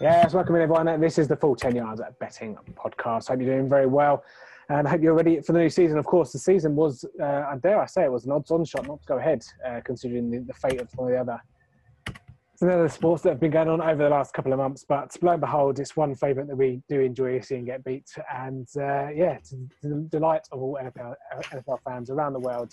Yes, welcome in everyone. This is the Full 10 Yards at Betting podcast. Hope you're doing very well and I hope you're ready for the new season. Of course, the season was, uh, dare I say, it was an odds on shot not to go ahead, uh, considering the, the, fate of some of the other the sports that have been going on over the last couple of months. But lo and behold, it's one favourite that we do enjoy seeing get beat. And uh, yeah, to the delight of all NFL, NFL fans around the world,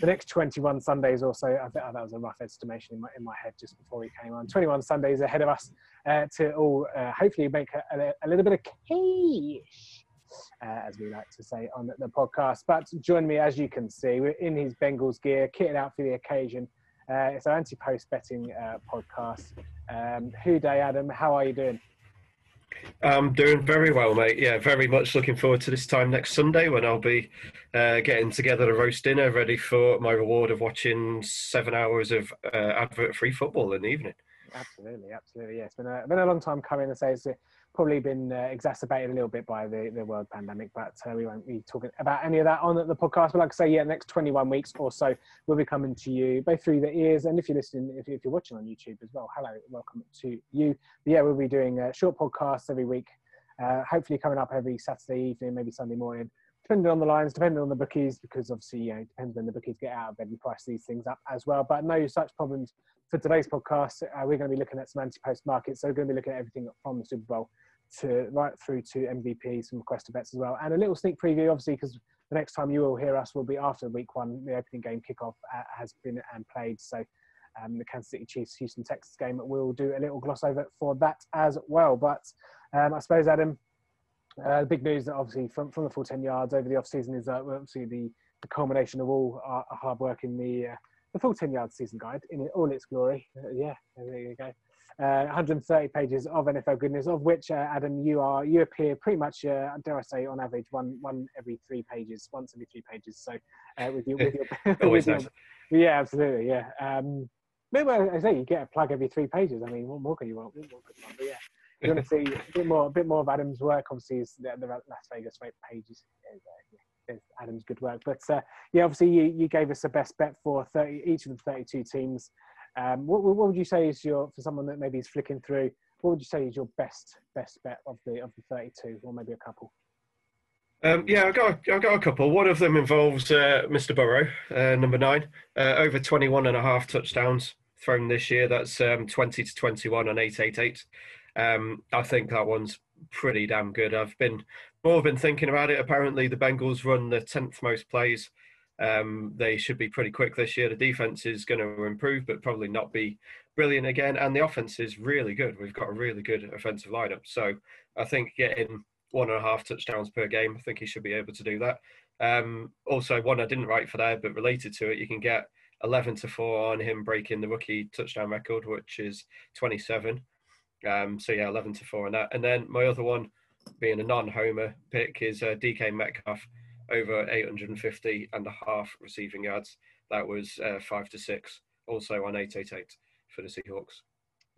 the next 21 Sundays or so, I think that was a rough estimation in my, in my head just before we came on. 21 Sundays ahead of us uh, to all uh, hopefully make a, a, a, little bit of cash, uh, as we like to say on the, podcast. But join me, as you can see, we're in his Bengals gear, kitted out for the occasion. Uh, it's our anti-post betting uh, podcast. Um, Who Dey, Adam? How are you doing? I'm doing very well, mate. Yeah, very much looking forward to this time next Sunday when I'll be uh, getting together a roast dinner ready for my reward of watching seven hours of uh, advert-free football in the evening. Absolutely, absolutely. Yeah, it's been a been a long time coming. I say it's probably been uh, exacerbated a little bit by the, the world pandemic, but uh, we won't be talking about any of that on the podcast. But like I say, yeah, next 21 weeks or so, we'll be coming to you both through the ears and if you're listening, if, if you're watching on YouTube as well, hello, welcome to you. But yeah, we'll be doing uh, short podcasts every week, uh, hopefully coming up every Saturday evening, maybe Sunday morning depending on the lines, depending on the bookies, because obviously, you know, it depends when the bookies get out of bed and price these things up as well. But no such problems for today's podcast. Uh, we're going to be looking at some anti-post markets. So we're going to be looking at everything from the Super Bowl to right through to MVP, some requested bets as well, and a little sneak preview, obviously, because the next time you will hear us will be after week one. The opening game kickoff uh, has been and played, so um, the Kansas City Chiefs Houston Texans game. We'll do a little gloss over for that as well. But um, I suppose, Adam, uh, the big news that obviously from, from the full 10 yards over the off season is uh, obviously the, the culmination of all our, our hard work in the uh, the full 10 yard season guide in all its glory. Uh, yeah, there you go uh, 130 pages of NFL goodness, of which uh, Adam, you are you appear pretty much, uh, dare I say, on average one one every three pages, once every three pages. So uh, with your with your, always with nice. Your, yeah, absolutely, yeah. Um, maybe I say you get a plug every three pages. I mean, what more can you want? What more you want? But yeah, you want to see a bit more a bit more of Adam's work. Obviously, is the, the Las Vegas pages. Adam's good work. But uh, yeah, obviously you, you gave us a best bet for 30, each of the 32 teams. Um, what, what, would you say is your for someone that maybe is flicking through? What would you say is your best best bet of the of the thirty two, or maybe a couple? Um, yeah, I got I got a couple. One of them involves uh, Mr. Burrow, uh, number nine, uh, over 21 and a half touchdowns thrown this year. That's um, 20 to 21 on 888. Um, I think that one's pretty damn good. I've been more been thinking about it. Apparently, the Bengals run the 10th most plays um, they should be pretty quick this year. The defense is going to improve, but probably not be brilliant again. And the offense is really good. We've got a really good offensive lineup. So I think getting one and a half touchdowns per game, I think he should be able to do that. Um, also, one I didn't write for there, but related to it, you can get 11 to 4 on him breaking the rookie touchdown record, which is 27. Um, so yeah, 11 to 4 on that. And then my other one, being a non homer pick, is uh, DK Metcalf over 850 and a half receiving yards. That was uh, five to six, also on 888 for the Seahawks.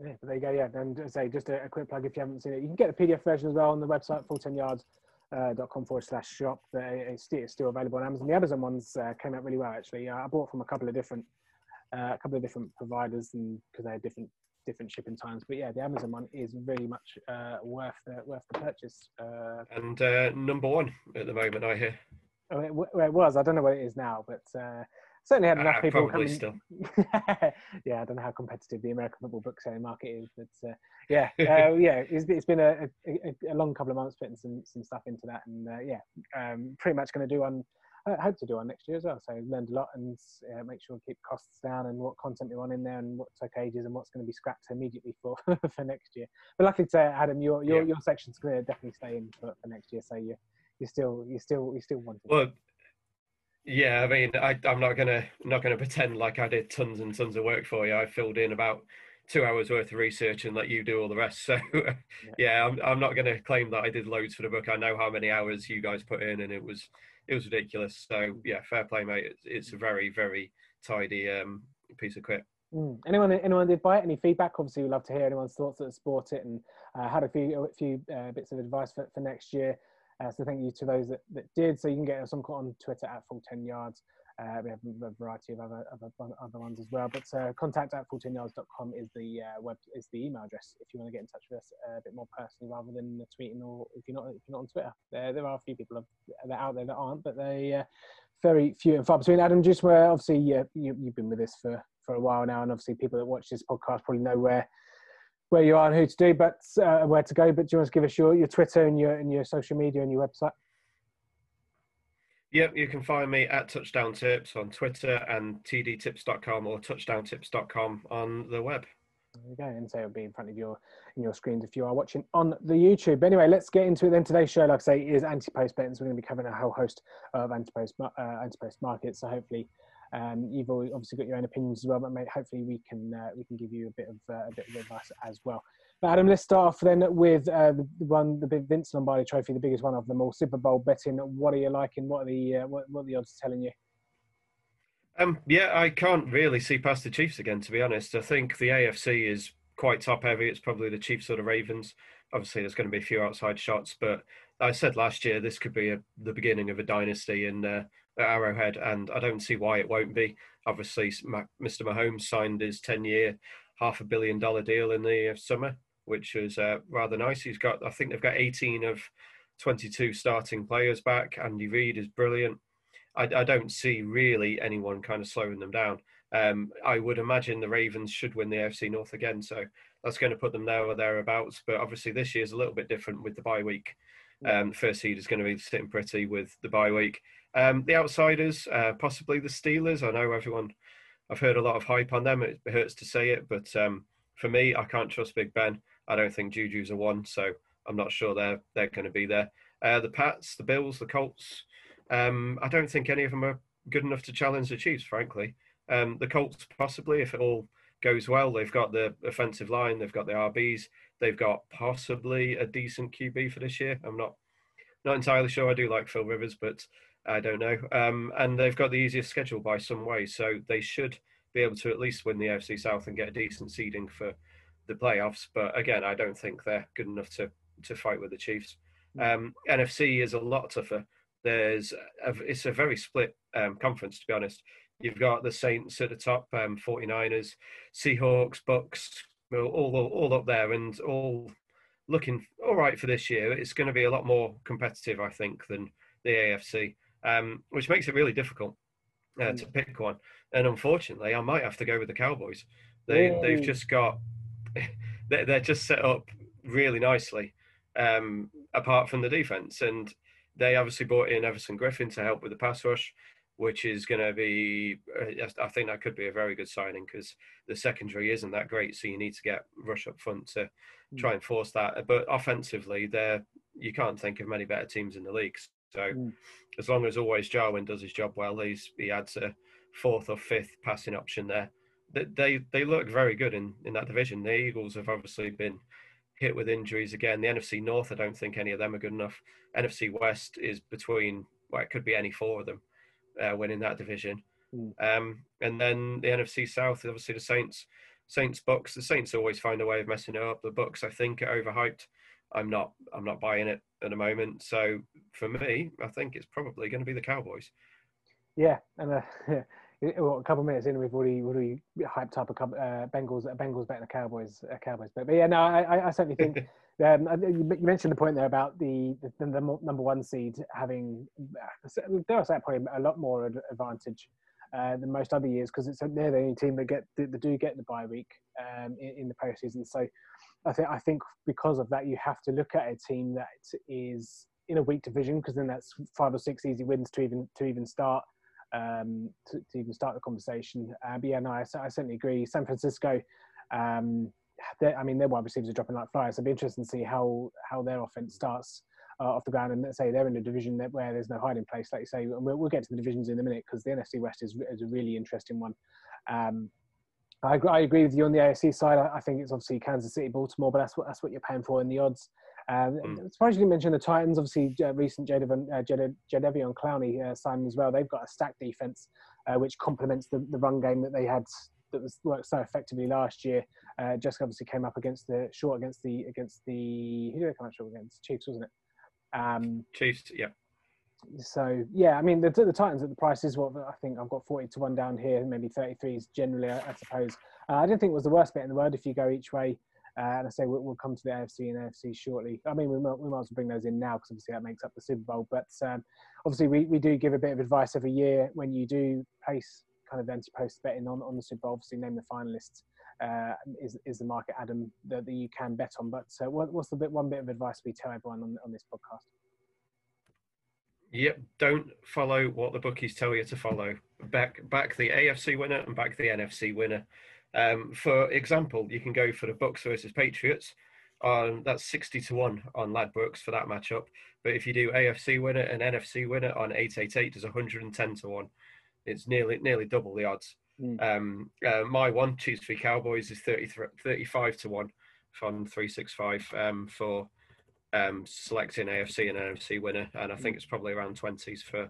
Yeah, there you go. Yeah, and say just a, a, quick plug if you haven't seen it, you can get the PDF version as well on the website, full 10 yards. Uh, dot com forward slash shop. It's still, it's still available on Amazon. The Amazon ones uh, came out really well actually. Uh, I bought from a couple of different, uh, a couple of different providers, and because they had different different shipping times. But yeah, the Amazon one is really much uh, worth the, worth the purchase. Uh, and uh, number one at the moment, I hear. It, well, it was. I don't know what it is now, but uh, certainly had enough uh, people coming. Still. yeah, I don't know how competitive the American football book selling market is, but uh, yeah, uh, yeah, it's, it's been a, a, a, long couple of months putting some some stuff into that, and uh, yeah, um, pretty much going to do one. I hope to do one next year as well. So learned a lot and uh, make sure we keep costs down and what content we want in there and what took ages and what's going to be scrapped immediately for for next year. But luckily to Adam, your your, yeah. your section's going to definitely stay in for, for next year. So you you still you still you still want it. Well, yeah, I mean, I, I'm not gonna not gonna pretend like I did tons and tons of work for you. I filled in about two hours worth of research and let you do all the rest. So yeah, yeah I'm I'm not gonna claim that I did loads for the book. I know how many hours you guys put in, and it was it was ridiculous. So yeah, fair play, mate. It's, it's a very very tidy um, piece of kit. Mm. Anyone anyone did buy it? Any feedback? Obviously, we'd love to hear anyone's thoughts that bought it and uh, had a few a few uh, bits of advice for, for next year. Uh, so thank you to those that, that did. So you can get us on, on Twitter at full 10 yards. Uh, we have a variety of other other, other ones as well. But uh, contact at full10yards.com is the uh, web is the email address if you want to get in touch with us a bit more personally rather than the tweeting or if you're not if you're not on Twitter. There there are a few people that out there that aren't, but they uh, very few and far between. Adam, just where obviously you, you've been with us for for a while now, and obviously people that watch this podcast probably know where where you are and who to do, but uh, where to go. But do you want to give us your, your Twitter and your and your social media and your website? Yep, you can find me at Touchdown Tips on Twitter and tdtips.com or touchdowntips.com on the web. There you go, and so it'll be in front of your in your screens if you are watching on the YouTube. But anyway, let's get into it. Then today's show, like I say, is anti-post betting. So we're going to be covering a whole host of anti-post uh, anti-post markets. So hopefully, um, you've obviously got your own opinions as well, but mate, hopefully we can uh, we can give you a bit of uh, a bit of advice as well. But Adam, let's start off then with uh, the one, the big Vince Lombardi Trophy, the biggest one of them all. Super Bowl betting. What are you liking? What are the uh, what, what are the odds telling you? Um, yeah, I can't really see past the Chiefs again. To be honest, I think the AFC is quite top heavy. It's probably the Chiefs or the Ravens. Obviously, there's going to be a few outside shots, but I said last year this could be a, the beginning of a dynasty in uh, Arrowhead, and I don't see why it won't be. Obviously, Mr. Mahomes signed his 10-year, half a billion dollar deal in the summer which is uh, rather nice. He's got, I think they've got 18 of 22 starting players back. Andy Reid is brilliant. I, I don't see really anyone kind of slowing them down. Um, I would imagine the Ravens should win the AFC North again, so that's going to put them there or thereabouts. But obviously, this year is a little bit different with the bye week. Um, first seed is going to be sitting pretty with the bye week. Um, the outsiders, uh, possibly the Steelers. I know everyone. I've heard a lot of hype on them. It hurts to say it, but um, for me, I can't trust Big Ben. I don't think Juju's a one, so I'm not sure they're they're going to be there. Uh, the Pats, the Bills, the Colts. Um, I don't think any of them are good enough to challenge the Chiefs, frankly. Um, the Colts possibly, if it all goes well, they've got the offensive line, they've got the RBs, they've got possibly a decent QB for this year. I'm not not entirely sure. I do like Phil Rivers, but I don't know. Um, and they've got the easiest schedule by some way, so they should be able to at least win the AFC South and get a decent seeding for the playoffs. But again, I don't think they're good enough to to fight with the Chiefs. Mm. Um, NFC is a lot tougher. There's a, it's a very split um, conference to be honest. You've got the Saints at the top, um, 49ers, Seahawks, Bucs, all, all all up there, and all looking all right for this year. It's going to be a lot more competitive, I think, than the AFC, um, which makes it really difficult uh, to mm. pick one. And unfortunately, I might have to go with the Cowboys. They they've just got they're just set up really nicely, um, apart from the defense. And they obviously brought in Everson Griffen to help with the pass rush, which is going to be, uh, I think that could be a very good signing because the secondary isn't that great. So you need to get rush up front to hmm. try and force that. But offensively, they're, you can't think of many better teams in the league. So mm. as long as always Jarwin does his job well, he's, he adds a fourth or fifth passing option there they they look very good in in that division. The Eagles have obviously been hit with injuries again. The NFC North, I don't think any of them are good enough. NFC West is between well, it could be any four of them uh, winning that division. Mm. Um, and then the NFC South, obviously the Saints, Saints Bucs. The Saints always find a way of messing it up. The Bucs, I think, are overhyped. I'm not. I'm not buying it at the moment. So for me, I think it's probably going to be the Cowboys. Yeah, and uh, well, a couple of minutes in, we've already already hyped up a couple uh, Bengals Bengals better than Cowboys uh, Cowboys. But, but yeah, no, I, I certainly think um, you mentioned the point there about the the, the number one seed having there was probably a lot more advantage uh, than most other years because it's they're the only team that get that, do get the bye week um, in, in the postseason. So I think I think because of that, you have to look at a team that is in a weak division because then that's five or six easy wins to even to even start um, to, to, even start the conversation. Uh, but yeah, no, I, I, certainly agree. San Francisco, um, I mean, their wide receivers are dropping like flies. So it'll be interesting to see how how their offense starts uh, off the ground. And let's say they're in a division that, where there's no hiding place, like you say. We'll, we'll get to the divisions in a minute because the NFC West is, is a really interesting one. Um, I, I, agree with you on the AFC side. I, I, think it's obviously Kansas City, Baltimore, but that's what that's what you're paying for in the odds. Um, mm. Surprised you didn't mention the Titans. Obviously, uh, recent Jadeveon uh, Clowney uh, signing as well. They've got a stacked defense, uh, which complements the, the run game that they had that was worked so effectively last year. Uh, just obviously came up against the short against the against the who did they come up short against? Chiefs, wasn't it? Um, Chiefs, yeah. So yeah, I mean the, the Titans at the price is what I think I've got forty to one down here, maybe thirty three is generally, I, I suppose. Uh, I don't think it was the worst bet in the world if you go each way. Uh, and I say we'll, we'll, come to the AFC and AFC shortly. I mean, we might, we might as well bring those in now because obviously that makes up the Super Bowl. But um, obviously, we, we do give a bit of advice every year when you do place kind of anti-post betting on, on the Super Bowl. Obviously, name the finalists uh, is is the market, Adam, that, that you can bet on. But uh, what, what's the bit one bit of advice we tell everyone on on this podcast? Yep, don't follow what the bookies tell you to follow. Back back the AFC winner and back the NFC winner. Um, for example, you can go for the Bucs versus Patriots. On that's sixty to one on Ladbrokes for that matchup. But if you do AFC winner and NFC winner on eight eight eight, there's hundred and ten to one. It's nearly nearly double the odds. Mm. Um, uh, my one Chiefs v Cowboys is 30, 35 to one from three six five um, for um, selecting AFC and NFC winner, and I think it's probably around twenties for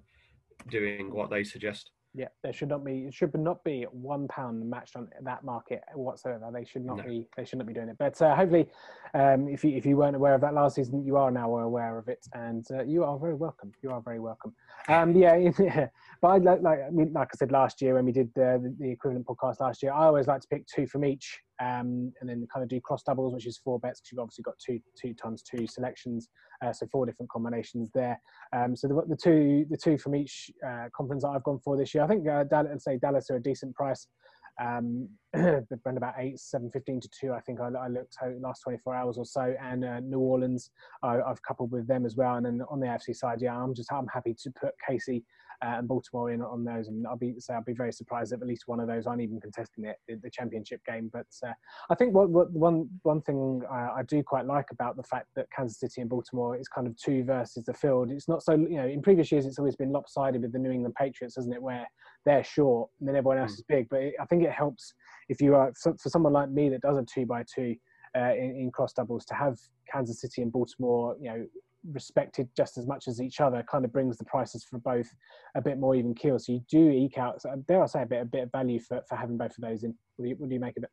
doing what they suggest. Yeah, there should not be. It should not be one pound matched on that market whatsoever. They should not no. be. They should not be doing it. But uh, hopefully, um, if you if you weren't aware of that last season, you are now aware of it, and uh, you are very welcome. You are very welcome. Um, yeah, yeah. But I like, like I mean, like I said last year when we did the, the equivalent podcast last year, I always like to pick two from each, um, and then kind of do cross doubles, which is four bets because you've obviously got two two times two selections, uh, so four different combinations there. Um, so the, the two the two from each uh, conference that I've gone for this year, I think uh, Dallas, say Dallas are a decent price. Um, been about eight, seven, fifteen to two. I think I, I looked last 24 hours or so, and uh, New Orleans, I, have coupled with them as well. And then on the AFC side, yeah, I'm just I'm happy to put Casey uh, and Baltimore in on those. And I'll be say I'll be very surprised if at least one of those aren't even contesting it, the, the championship game. But uh, I think what, what one one thing I, I, do quite like about the fact that Kansas City and Baltimore is kind of two versus the field. It's not so you know in previous years it's always been lopsided with the New England Patriots, hasn't it? Where they're short and then everyone else mm. is big. But it, I think it helps if you are for someone like me that does a two by two. Uh, in, in, cross doubles to have Kansas City and Baltimore, you know, respected just as much as each other kind of brings the prices for both a bit more even keel. So you do eke out, dare I say, a bit a bit of value for, for having both of those in. What do you, what do you make of it?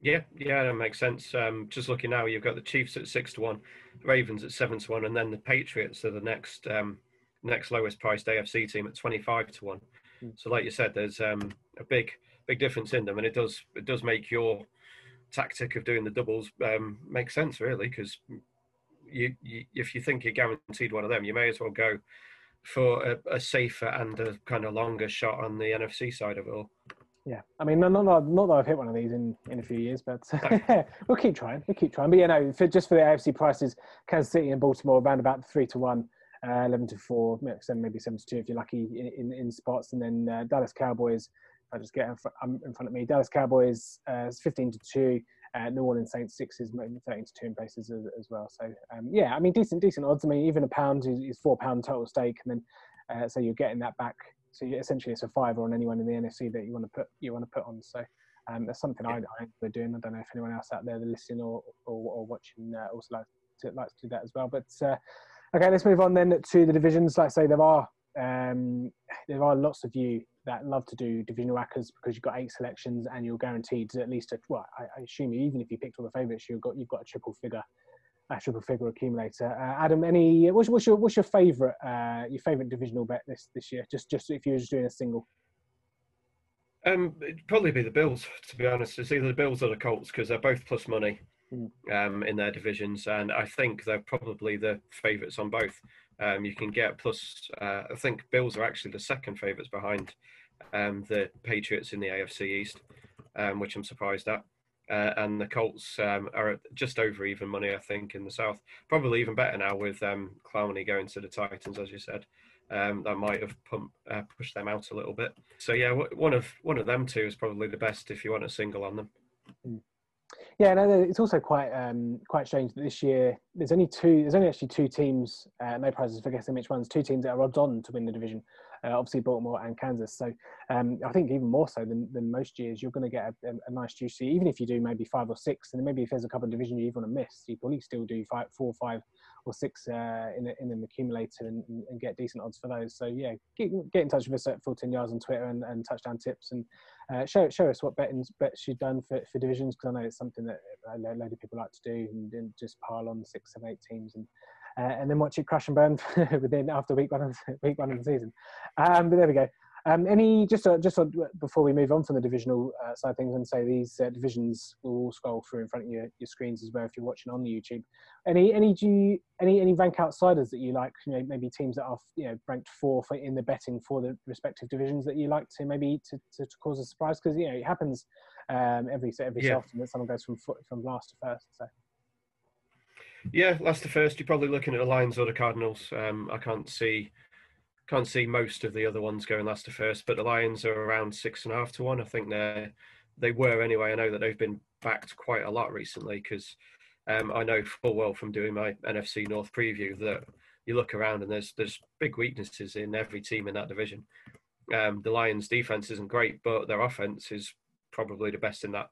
Yeah, yeah, that makes sense. Um, just looking now, you've got the Chiefs at six to one, Ravens at seven to one, and then the Patriots are the next um, next lowest priced AFC team at twenty five to one. So, like you said, there's um, a big big difference in them, and it does it does make your tactic of doing the doubles um, make sense really because you, you, if you think you're guaranteed one of them, you may as well go for a, a, safer and a kind of longer shot on the NFC side of it all. Yeah, I mean, not, not, not that I've hit one of these in, in a few years, but we'll keep trying. We'll keep trying. But yeah, no, for, just for the AFC prices, Kansas City and Baltimore around about three to one, uh, eleven to four, maybe seven to two if you're lucky in, in, in spots, and then uh, Dallas Cowboys. I just get in front, um, in front of me. Dallas Cowboys uh, fifteen to two. Uh, New Orleans Saints sixes, maybe 13 to two in places as, as well. So um, yeah, I mean decent decent odds. I mean even a pound is, is four pound total stake, and then uh, so you're getting that back. So essentially it's a five on anyone in the NFC that you want to put you want to put on. So um, that's something I, I enjoy doing. I don't know if anyone else out there listening or or, or watching uh, also likes to, likes to do that as well. But uh, okay, let's move on then to the divisions. Like I say, there are um, there are lots of you that love to do divisional whackers because you've got eight selections and you're guaranteed at least a well I, I assume even if you picked all the favourites you've got you've got a triple figure a triple figure accumulator uh, Adam any what's, what's your what's your favourite uh, your favourite divisional bet this this year just just if you were just doing a single um it'd probably be the Bills to be honest it's either the Bills or the Colts because they're both plus money. Um, in their divisions and I think they're probably the favourites on both um, you can get plus. Uh, I think Bills are actually the second favourites behind um, the Patriots in the AFC East, um, which I'm surprised at. Uh, and the Colts um, are just over even money, I think, in the South. Probably even better now with um, Clowney going to the Titans, as you said. That might have pump, uh, pushed them out a little bit. So yeah, one of one of them two is probably the best if you want a single on them. Yeah, no, it's also quite um, quite strange that this year there's only two. There's only actually two teams. Uh, no prizes for guessing which ones. Two teams that are odds on to win the division. Uh, obviously, Baltimore and Kansas. So um, I think even more so than, than most years, you're going to get a, a, nice juicy. Even if you do maybe five or six, and maybe if there's a couple of divisions you even want to miss, you probably still do five, four, five, or six uh, in, in an accumulator and, and, get decent odds for those. So yeah, get, get in touch with us at full 10 yards on Twitter and, and touchdown tips and uh, show show us what betting bets you've done for, for divisions because I know it's something that a load of people like to do and, and just pile on six, seven, eight teams and uh, and then watch it crash and burn within after week one of week one of the season. Um, but there we go. Um, any just uh, just uh, before we move on from the divisional uh, side of things and say these uh, divisions will all scroll through in front of your, your screens as well if you're watching on the YouTube. Any any do you, any any rank outsiders that you like? You know, maybe teams that are you know ranked fourth in the betting for the respective divisions that you like to maybe to, to, to cause a surprise because you know it happens um, every every yeah. so often that someone goes from from last to first. So. Yeah, last to first. You're probably looking at the Lions or the Cardinals. Um, I can't see can't see most of the other ones going last to first, but the Lions are around six and a half to one. I think they they were anyway. I know that they've been backed quite a lot recently because um, I know full well from doing my NFC North preview that you look around and there's there's big weaknesses in every team in that division. Um, the Lions' defense isn't great, but their offense is probably the best in that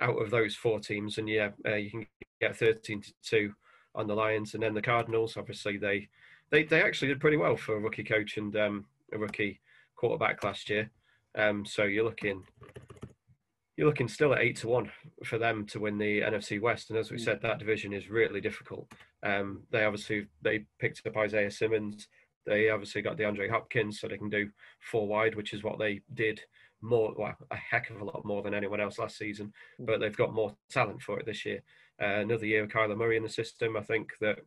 out of those four teams. And yeah, uh, you can get 13 to two on the Lions, and then the Cardinals. Obviously, they they they actually did pretty well for a rookie coach and um, a rookie quarterback last year. Um, so you're looking you're looking still at eight to one for them to win the NFC West. And as we mm. said, that division is really difficult. Um, they obviously they picked up Isaiah Simmons. They obviously got DeAndre Hopkins, so they can do four wide, which is what they did more, well, a heck of a lot more than anyone else last season. Mm. But they've got more talent for it this year. Uh, another year of Kyler Murray in the system. I think that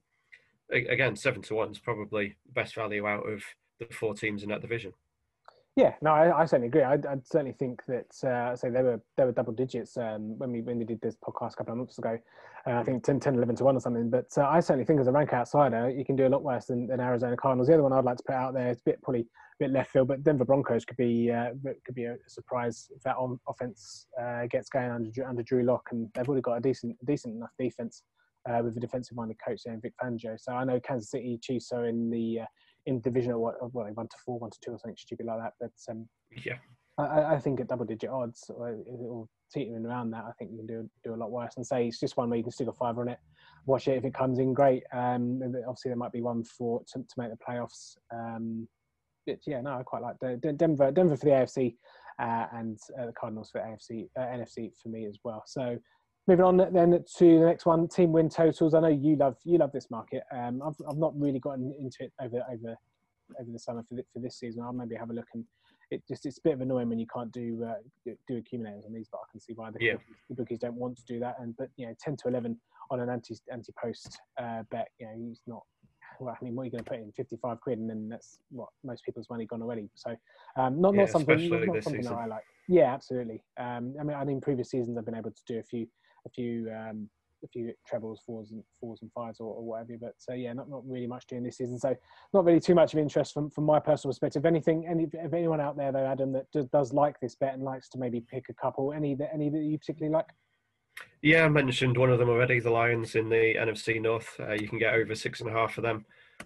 again, seven to one is probably best value out of the four teams in that division. Yeah, no, I, I certainly agree. I, I, certainly think that uh, say they were they were double digits um, when we when we did this podcast a couple of months ago. Uh, I think 10, 10, 11 to one or something. But uh, I certainly think as a rank outsider, you can do a lot worse than, than Arizona Cardinals. The other one I'd like to put out there is a bit probably a bit left field, but Denver Broncos could be uh, could be a surprise if that on offense uh, gets going under under Drew Lock, and they've already got a decent decent enough defense uh, with a defensive-minded coach there, Vic Fangio. So I know Kansas City Chiefs are in the uh, in division or what, well, one to four, one to two, or something stupid like that. But um, yeah, I, I, think at double-digit odds or, or teetering around that, I think you can do do a lot worse. And say it's just one where you can stick a fiver on it, watch it if it comes in great. Um, obviously there might be one for to, to make the playoffs. Um, but yeah, no, I quite like the, Denver. Denver for the AFC. Uh, and uh, the Cardinals for AFC, uh, NFC for me as well. So Moving on then to the next one, team win totals. I know you love you love this market. Um, I've I've not really gotten into it over over over the summer for, the, for this season. I'll maybe have a look and it just it's a bit of annoying when you can't do uh, do accumulators on these, but I can see why the, yeah. bookies, the bookies don't want to do that. And but you know, ten to eleven on an anti anti post uh, bet, you know, he's not. Well, I mean, what are you going to put in? Fifty-five quid, and then that's what most people's money gone already. So, um, not yeah, not something, not, not something that I like. Yeah, absolutely. Um, I mean, I mean, previous seasons I've been able to do a few a few um, a few trebles, fours and fours and fives or, or whatever. But so uh, yeah, not not really much doing this season. So not really too much of interest from from my personal perspective. Anything, any if anyone out there though, Adam, that does, does like this bet and likes to maybe pick a couple, any that any that you particularly like. Yeah, I mentioned one of them already, the Lions in the NFC North. Uh, you can get over six and a half for them.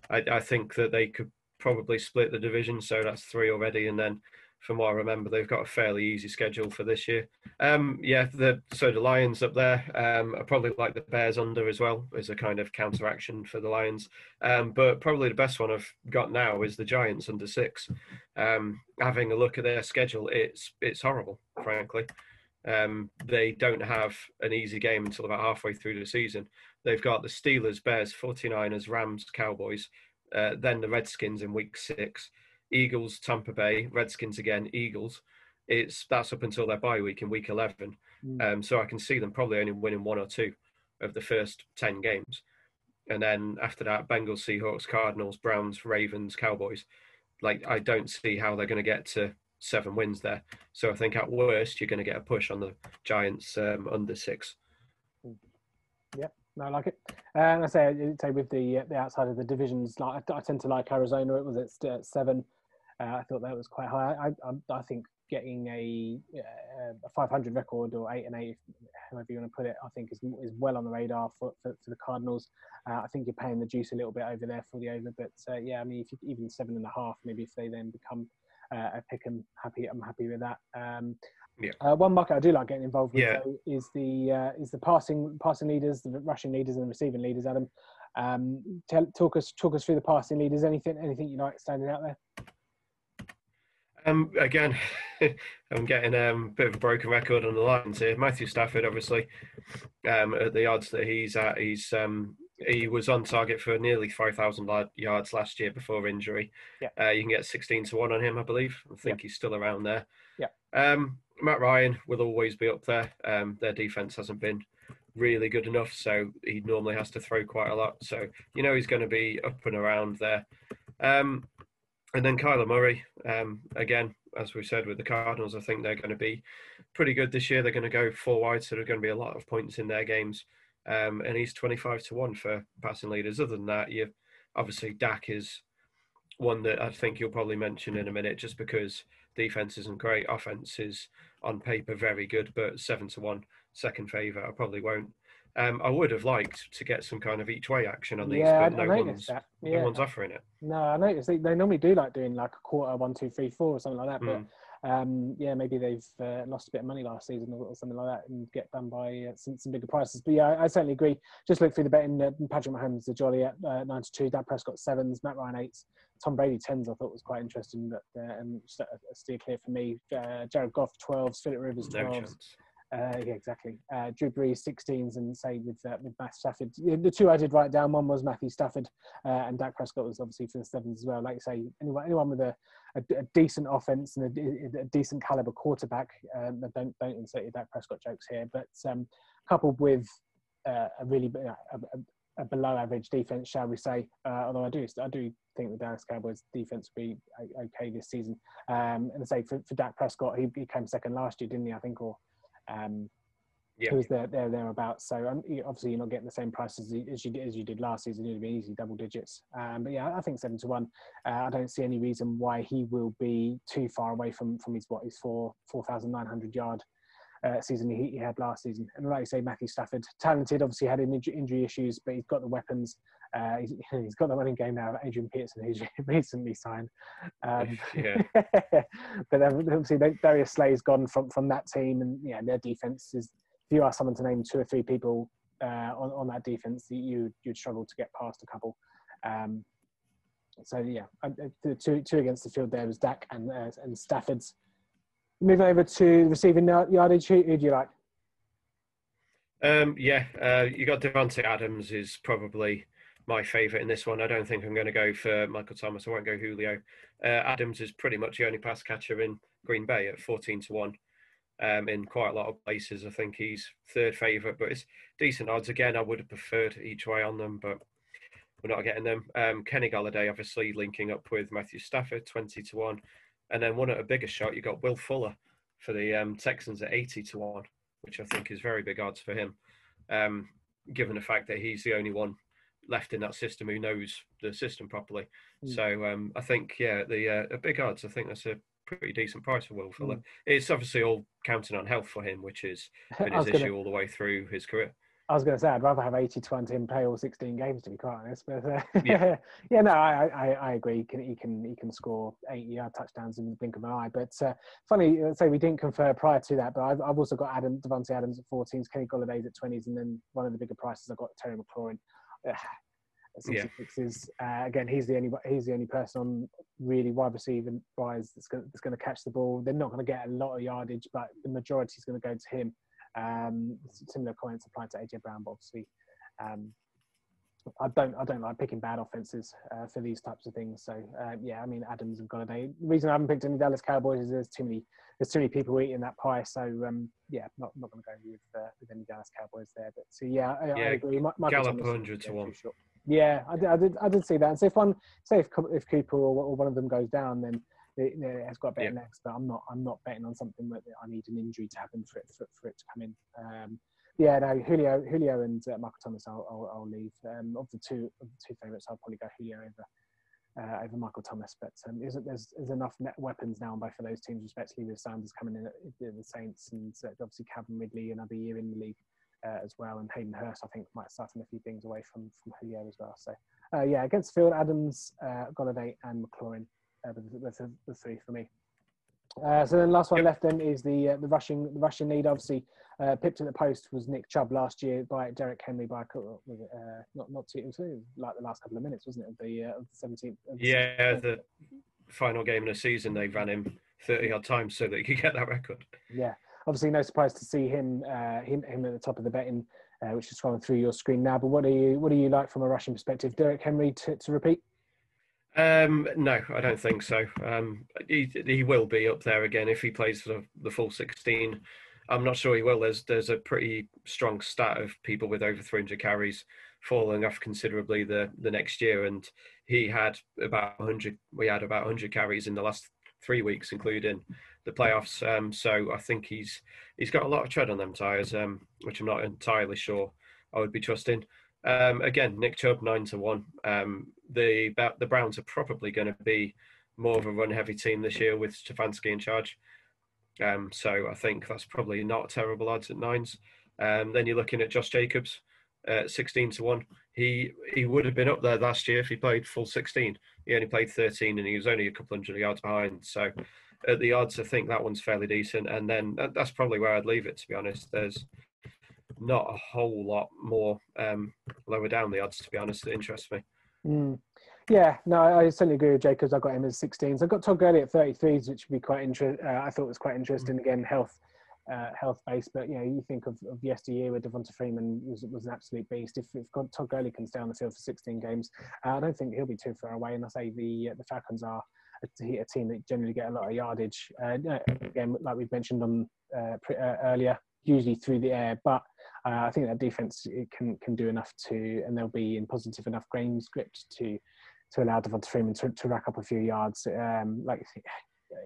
I, I think that they could probably split the division, so that's three already, and then from what I remember, they've got a fairly easy schedule for this year. Um, yeah, the, so the Lions up there um, are probably like the Bears under as well as a kind of counteraction for the Lions. Um, but probably the best one I've got now is the Giants under six. Um, having a look at their schedule, it's it's horrible, frankly. Um, they don't have an easy game until about halfway through the season. They've got the Steelers, Bears, 49ers, Rams, Cowboys, uh, then the Redskins in week six Eagles, Tampa Bay, Redskins again, Eagles. It's that's up until their bye week in week eleven. Mm. Um, so I can see them probably only winning one or two of the first ten games, and then after that, Bengals, Seahawks, Cardinals, Browns, Ravens, Cowboys. Like I don't see how they're going to get to seven wins there. So I think at worst you're going to get a push on the Giants um, under six. Yeah, no, I like it. And I say, say with the the outside of the divisions, like I, I tend to like Arizona. It was at seven. Uh, I thought that was quite high. I, I, I think getting a, a 500 record or eight and eight, however you want to put it, I think is is well on the radar for, for, for the Cardinals. Uh, I think you're paying the juice a little bit over there for the over, but uh, yeah, I mean, if you, even seven and a half, maybe if they then become uh, a pick, I'm happy. I'm happy with that. Um, yeah. Uh, one market I do like getting involved with yeah. though, is the uh, is the passing passing leaders, the rushing leaders, and the receiving leaders. Adam, um, tell, talk us talk us through the passing leaders. Anything anything you like standing out there? Um, again, I'm getting um, a bit of a broken record on the lines here. Matthew Stafford, obviously, um, at the odds that he's at, he's um, he was on target for nearly 5,000 yards last year before injury. Yeah. Uh, you can get 16 to 1 on him, I believe. I think he's still around there. Yeah. Um, Matt Ryan will always be up there. Um, their defense hasn't been really good enough, so he normally has to throw quite a lot. So you know he's going to be up and around there. Um, and then Kyler Murray, um, again, as we said with the Cardinals, I think they're going to be pretty good this year. They're going to go four wide, so there's going to be a lot of points in their games. Um, and he's 25 to 1 for passing leaders. Other than that, you obviously Dak is one that I think you'll probably mention in a minute just because defense isn't great. Offense is on paper very good, but 7 to 1 second favourite. I probably won't. Um, I would have liked to get some kind of each way action on these, yeah, but I, no I one's. Yeah. no one's offering it. No, I noticed they, they normally do like doing like a quarter, one, two, three, four, or something like that. Mm. But um, yeah, maybe they've uh, lost a bit of money last season or, or something like that, and get done by uh, some, some bigger prices. But yeah, I, I certainly agree. Just look through the betting. Uh, Patrick Mahomes, the jolly at uh, ninety-two. Dak Prescott sevens. Matt Ryan eights. Tom Brady tens. I thought was quite interesting. But uh, and a, a steer clear for me. Uh, Jared Goff twelves. Philip Rivers twelves. chance. Uh, yeah, exactly. Uh, Drew Brees 16s and say with uh, with Matthew Stafford. The two I did write down. One was Matthew Stafford, uh, and Dak Prescott was obviously for the sevens as well. Like you say, anyone anyone with a, a, a decent offense and a, a decent caliber quarterback. Um, don't don't insert your Dak Prescott jokes here, but um, coupled with uh, a really b- a, below average defense, shall we say? Uh, although I do I do think the Dallas Cowboys defense will be okay this season. Um, and say for, for Dak Prescott, he, he came second last year, didn't he? I think or um, Yeah. who was there, there, thereabouts. So um, obviously you're not getting the same price as, you- as you did, as you did last season. It'd be easy double digits. Um, but yeah, I think seven to one. Uh, I don't see any reason why he will be too far away from from his what his four four thousand nine hundred yard. Uh, season he, he had last season, and like you say, Matthew Stafford, talented. Obviously had injury, injury issues, but he's got the weapons. Uh, he's, he's got the running game now. of Adrian Peterson, who's recently signed. Um, Yeah. but obviously Darius Slay's gone from from that team, and yeah, their defense is. If you ask someone to name two or three people uh, on on that defense, you you'd struggle to get past a couple. Um, so yeah, the two two against the field there was Dak and uh, and Stafford's. Moving over to receiving yardage, who, who do you like? Um, yeah, uh, you got Davante Adams is probably my favourite in this one. I don't think I'm going to go for Michael Thomas. I won't go Julio. Uh, Adams is pretty much the only pass catcher in Green Bay at 14 to 1 um, in quite a lot of places. I think he's third favourite, but it's decent odds. Again, I would have preferred each way on them, but we're not getting them. Um, Kenny Golladay, obviously, linking up with Matthew Stafford, 20 to 1. And then one at a bigger shot, you got Will Fuller for the um, Texans at 80 to 1, which I think is very big odds for him, um, given the fact that he's the only one left in that system who knows the system properly. Mm. So um, I think, yeah, the uh, big odds. I think that's a pretty decent price for Will Fuller. Mm. It's obviously all counting on health for him, which has been his gonna- issue all the way through his career. I was going to say I'd rather have 80 to 1 to him play all 16 games to be quite honest. But uh, Yeah. yeah, no, I, I, I agree. He can he can he can score 80 yard touchdowns in the blink of an eye. But uh, funny, uh, say we didn't confer prior to that, but I've, I've also got Adam Davante Adams at 14s, Kenny Golladay's at 20s, and then one of the bigger prices I've got Terry McLaurin. Uh, Yeah. 66s. Uh, again, he's the only he's the only person on really wide receiver wise that's going that's going to catch the ball. They're not going to get a lot of yardage, but the majority is going to go to him. Um, similar comments apply to AJ Brown, obviously, um, I don't I don't like picking bad offenses uh, for these types of things. So uh, yeah, I mean Adams and Golladay. The reason I haven't picked any Dallas Cowboys is there's too many there's too many people eating that pie. So um, yeah, not not going to go with uh, with any Dallas Cowboys there. But so yeah, I, I Yeah, agree. Mi- Michael Gallup 100 to one. short. Yeah, I did, I did I did see that. And so if one say if if Cooper or, or one of them goes down, then it, it has got a better Yeah. next. But I'm not I'm not betting on something that I need an injury to happen for it for, for it to come in. Um, yeah, no, Julio, Julio, and uh, Michael Thomas, I'll, I'll, I'll leave. Um, of the two, of the two favourites, I'll probably go Julio over uh, over Michael Thomas. But um, there's, there's, there's enough net weapons now on both of those teams, respectively, with Sanders coming in at, the Saints, and uh, obviously Calvin Ridley another year in the league uh, as well, and Hayden Hurst, I think, might siphon a few things away from from Julio as well. So uh, yeah, against field, Adams, uh, Golladay, and McLaurin, uh, the, the, the, three for me. Uh, so then last one left then is the uh, the rushing the Russian lead. Obviously, uh, pipped at the post was Nick Chubb last year by Derrick Henry by a couple- was it, uh, not not too, it was like the last couple of minutes, wasn't it? The uh, of the seventeenth. Yeah, the final game of the season, they ran him 30 odd times so that he could get that record. yeah. obviously no surprise to see him uh, him, him at the top of the betting, uh, which is scrolling through your screen now. But what are you what do you like from a rushing perspective? Derrick Henry to, to repeat? Um, no, I don't think so. Um, he he will be up there again if he plays for the, the full sixteen. I'm not sure he will. There's there's a pretty strong stat of people with over 300 carries falling off considerably the the next year, and he had about 100. We had about 100 carries in the last three weeks, including the playoffs. Um, so I think he's he's got a lot of tread on them tires, um, which I'm not entirely sure I would be trusting. Um, again, Nick Chubb nine to one. Um, the the Browns are probably going to be more of a run heavy team this year with Stefanski in charge. Um, so I think that's probably not terrible odds at nines. Um, then you're looking at Josh Jacobs, uh, 16 to 1. He he would have been up there last year if he played full 16. He only played 13 and he was only a couple hundred yards behind. So at the odds, I think that one's fairly decent. And then that's probably where I'd leave it, to be honest. There's not a whole lot more um, lower down the odds, to be honest, that interests me. Mm. Yeah, no, I certainly agree with Jacobs. I got him as 16s. I got Todd Gurley at 33s, which would be quite interesting. Uh, I thought was quite interesting. Again, health, uh, health based. But you know, you think of, of yesteryear where Devonta Freeman was, was an absolute beast. If, if Todd Gurley can stay on the field for 16 games, uh, I don't think he'll be too far away. And I say the uh, the Falcons are a, a, team that generally get a lot of yardage. Uh, again, like we've mentioned on uh, earlier, usually through the air, but uh, I think that defense can can do enough to, and they'll be in positive enough game script to to allow Devonta Freeman to, to rack up a few yards. Um, like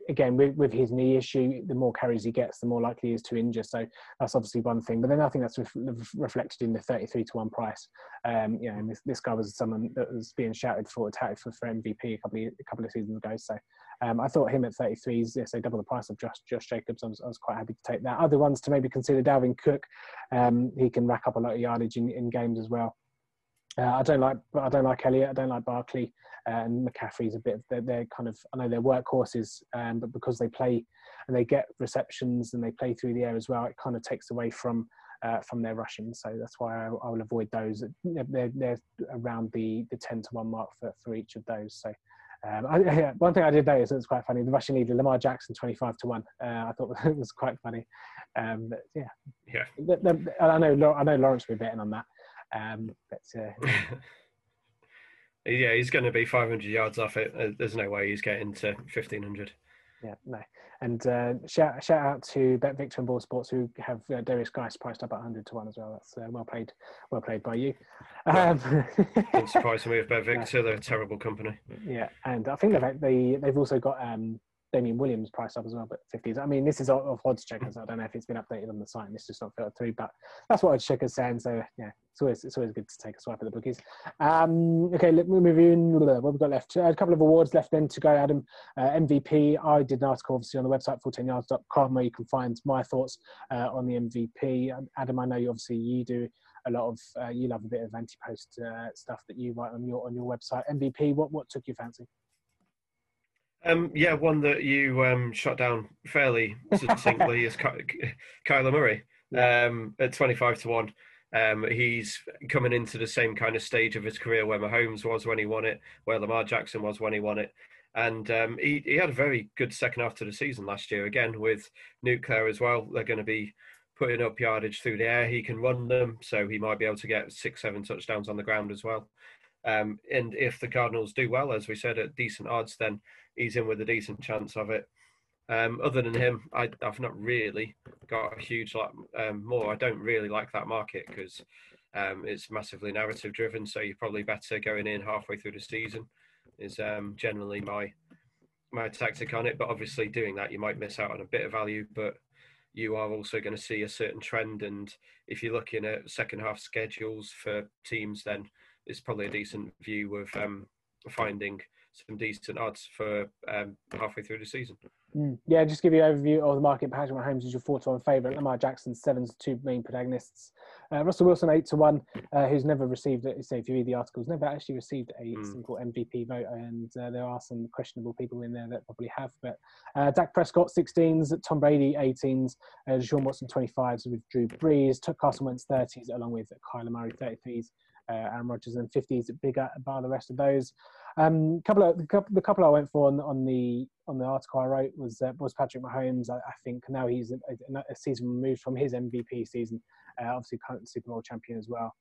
again with, with his knee issue, the more carries he gets, the more likely he is to injure. So that's obviously one thing. But then I think that's ref- reflected in the 33 to one price. Um, you know, this, this, guy was someone that was being shouted for, touted for, for MVP a couple of, a couple of seasons ago. So um, I thought him at 33 is say double the price of Josh, Josh Jacobs. I was, I was, quite happy to take that. Other ones to maybe consider Dalvin Cook. Um, he can rack up a lot of yardage in, in games as well. Uh, I don't like, I don't like Elliott. I don't like Barkley uh, and McCaffrey's a bit. They're, they're kind of, I know they're workhorses, um, but because they play and they get receptions and they play through the air as well, it kind of takes away from uh, from their rushing. So that's why I, I will avoid those. They're, they're around the the ten to one mark for, for each of those. So. Um, I, yeah, one thing I did notice was quite funny. The rushing leader, Lamar Jackson, twenty-five to one. Uh, I thought it was quite funny. Um, yeah, yeah. The, the, I know. I know Lawrence will be betting on that. Um, but uh, yeah, he's going to be 500 yards off it. Uh, there's no way he's getting to 1500. Yeah, no. And uh, shout shout out to Bet Victor and Ball Sports who have uh, Derrius Guice priced up at 100 to one as well. That's uh, well played, well played by you. Um, Didn't surprise me with Bet Victor. They're a terrible company. Yeah, and I think they've they they've also got um, Damien Williams priced up as well, but 50s. I mean, this is off odds checkers. I don't know if it's been updated on the site and it's just not filtered through, but that's what odds checkers saying. So yeah, it's always it's always good to take a swipe at the bookies. Um, okay, let me move in. What have we got left? Uh, a couple of awards left then to go, Adam. Uh, MVP. I did an article obviously on the website full10yards.com where you can find my thoughts uh, on the MVP. Adam, I know you obviously you do a lot of uh, you love a bit of anti-post uh, stuff that you write on your on your website. MVP. What what took your fancy? Um, yeah, one that you um, shot down fairly succinctly is Ky- Kyler Murray um, at 25 to 1. Um, he's coming into the same kind of stage of his career where Mahomes was when he won it, where Lamar Jackson was when he won it. And um, he, he had a very good second half to the season last year, again, with Nuclear as well. They're going to be putting up yardage through the air. He can run them, so he might be able to get six, seven touchdowns on the ground as well. Um, and if the Cardinals do well, as we said, at decent odds, then he's in with a decent chance of it. Um, other than him, I, have not really got a huge lot um, more. I don't really like that market because um, it's massively narrative driven. So you're probably better going in halfway through the season. Is um, generally my my tactic on it. But obviously, doing that, you might miss out on a bit of value. But you are also going to see a certain trend. And if you're looking at second half schedules for teams, then it's probably a decent view of um, finding some decent odds for um, halfway through the season. Mm. Yeah, just give you an overview of the market. Patrick Mahomes is your four to one favourite. Lamar Jackson seven to two main protagonists. Uh, Russell Wilson eight to one, uh, who's never received. So if you read the articles, never actually received a mm. single MVP vote, and uh, there are some questionable people in there that probably have. But uh, Dak Prescott 16s, Tom Brady 18s, uh, Sean Watson 25s with Drew Brees, Carson Wentz 30s, along with Kyler Murray 33s uh, Aaron Rodgers, and 50 is bigger by the rest of those. Um, couple of the couple, the couple I went for on, on the on the article I wrote was uh, was Patrick Mahomes. I, I think now he's a, a, season removed from his MVP season, uh, obviously current Super Bowl champion as well.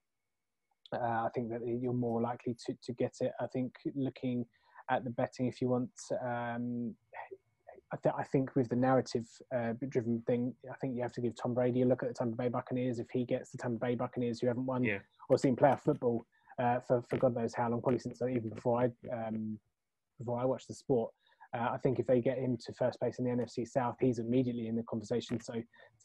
Uh, I think that you're more likely to to get it. I think looking at the betting, if you want. Um, I, th- I, think with the narrative uh, driven thing, I think you have to give Tom Brady a look at the Tampa Bay Buccaneers. If he gets the Tampa Bay Buccaneers, who haven't won yeah. or seen playoff football uh, for for God knows how long, probably since uh, even before I um, before I watched the sport. Uh, I think if they get him to first place in the NFC South, he's immediately in the conversation. So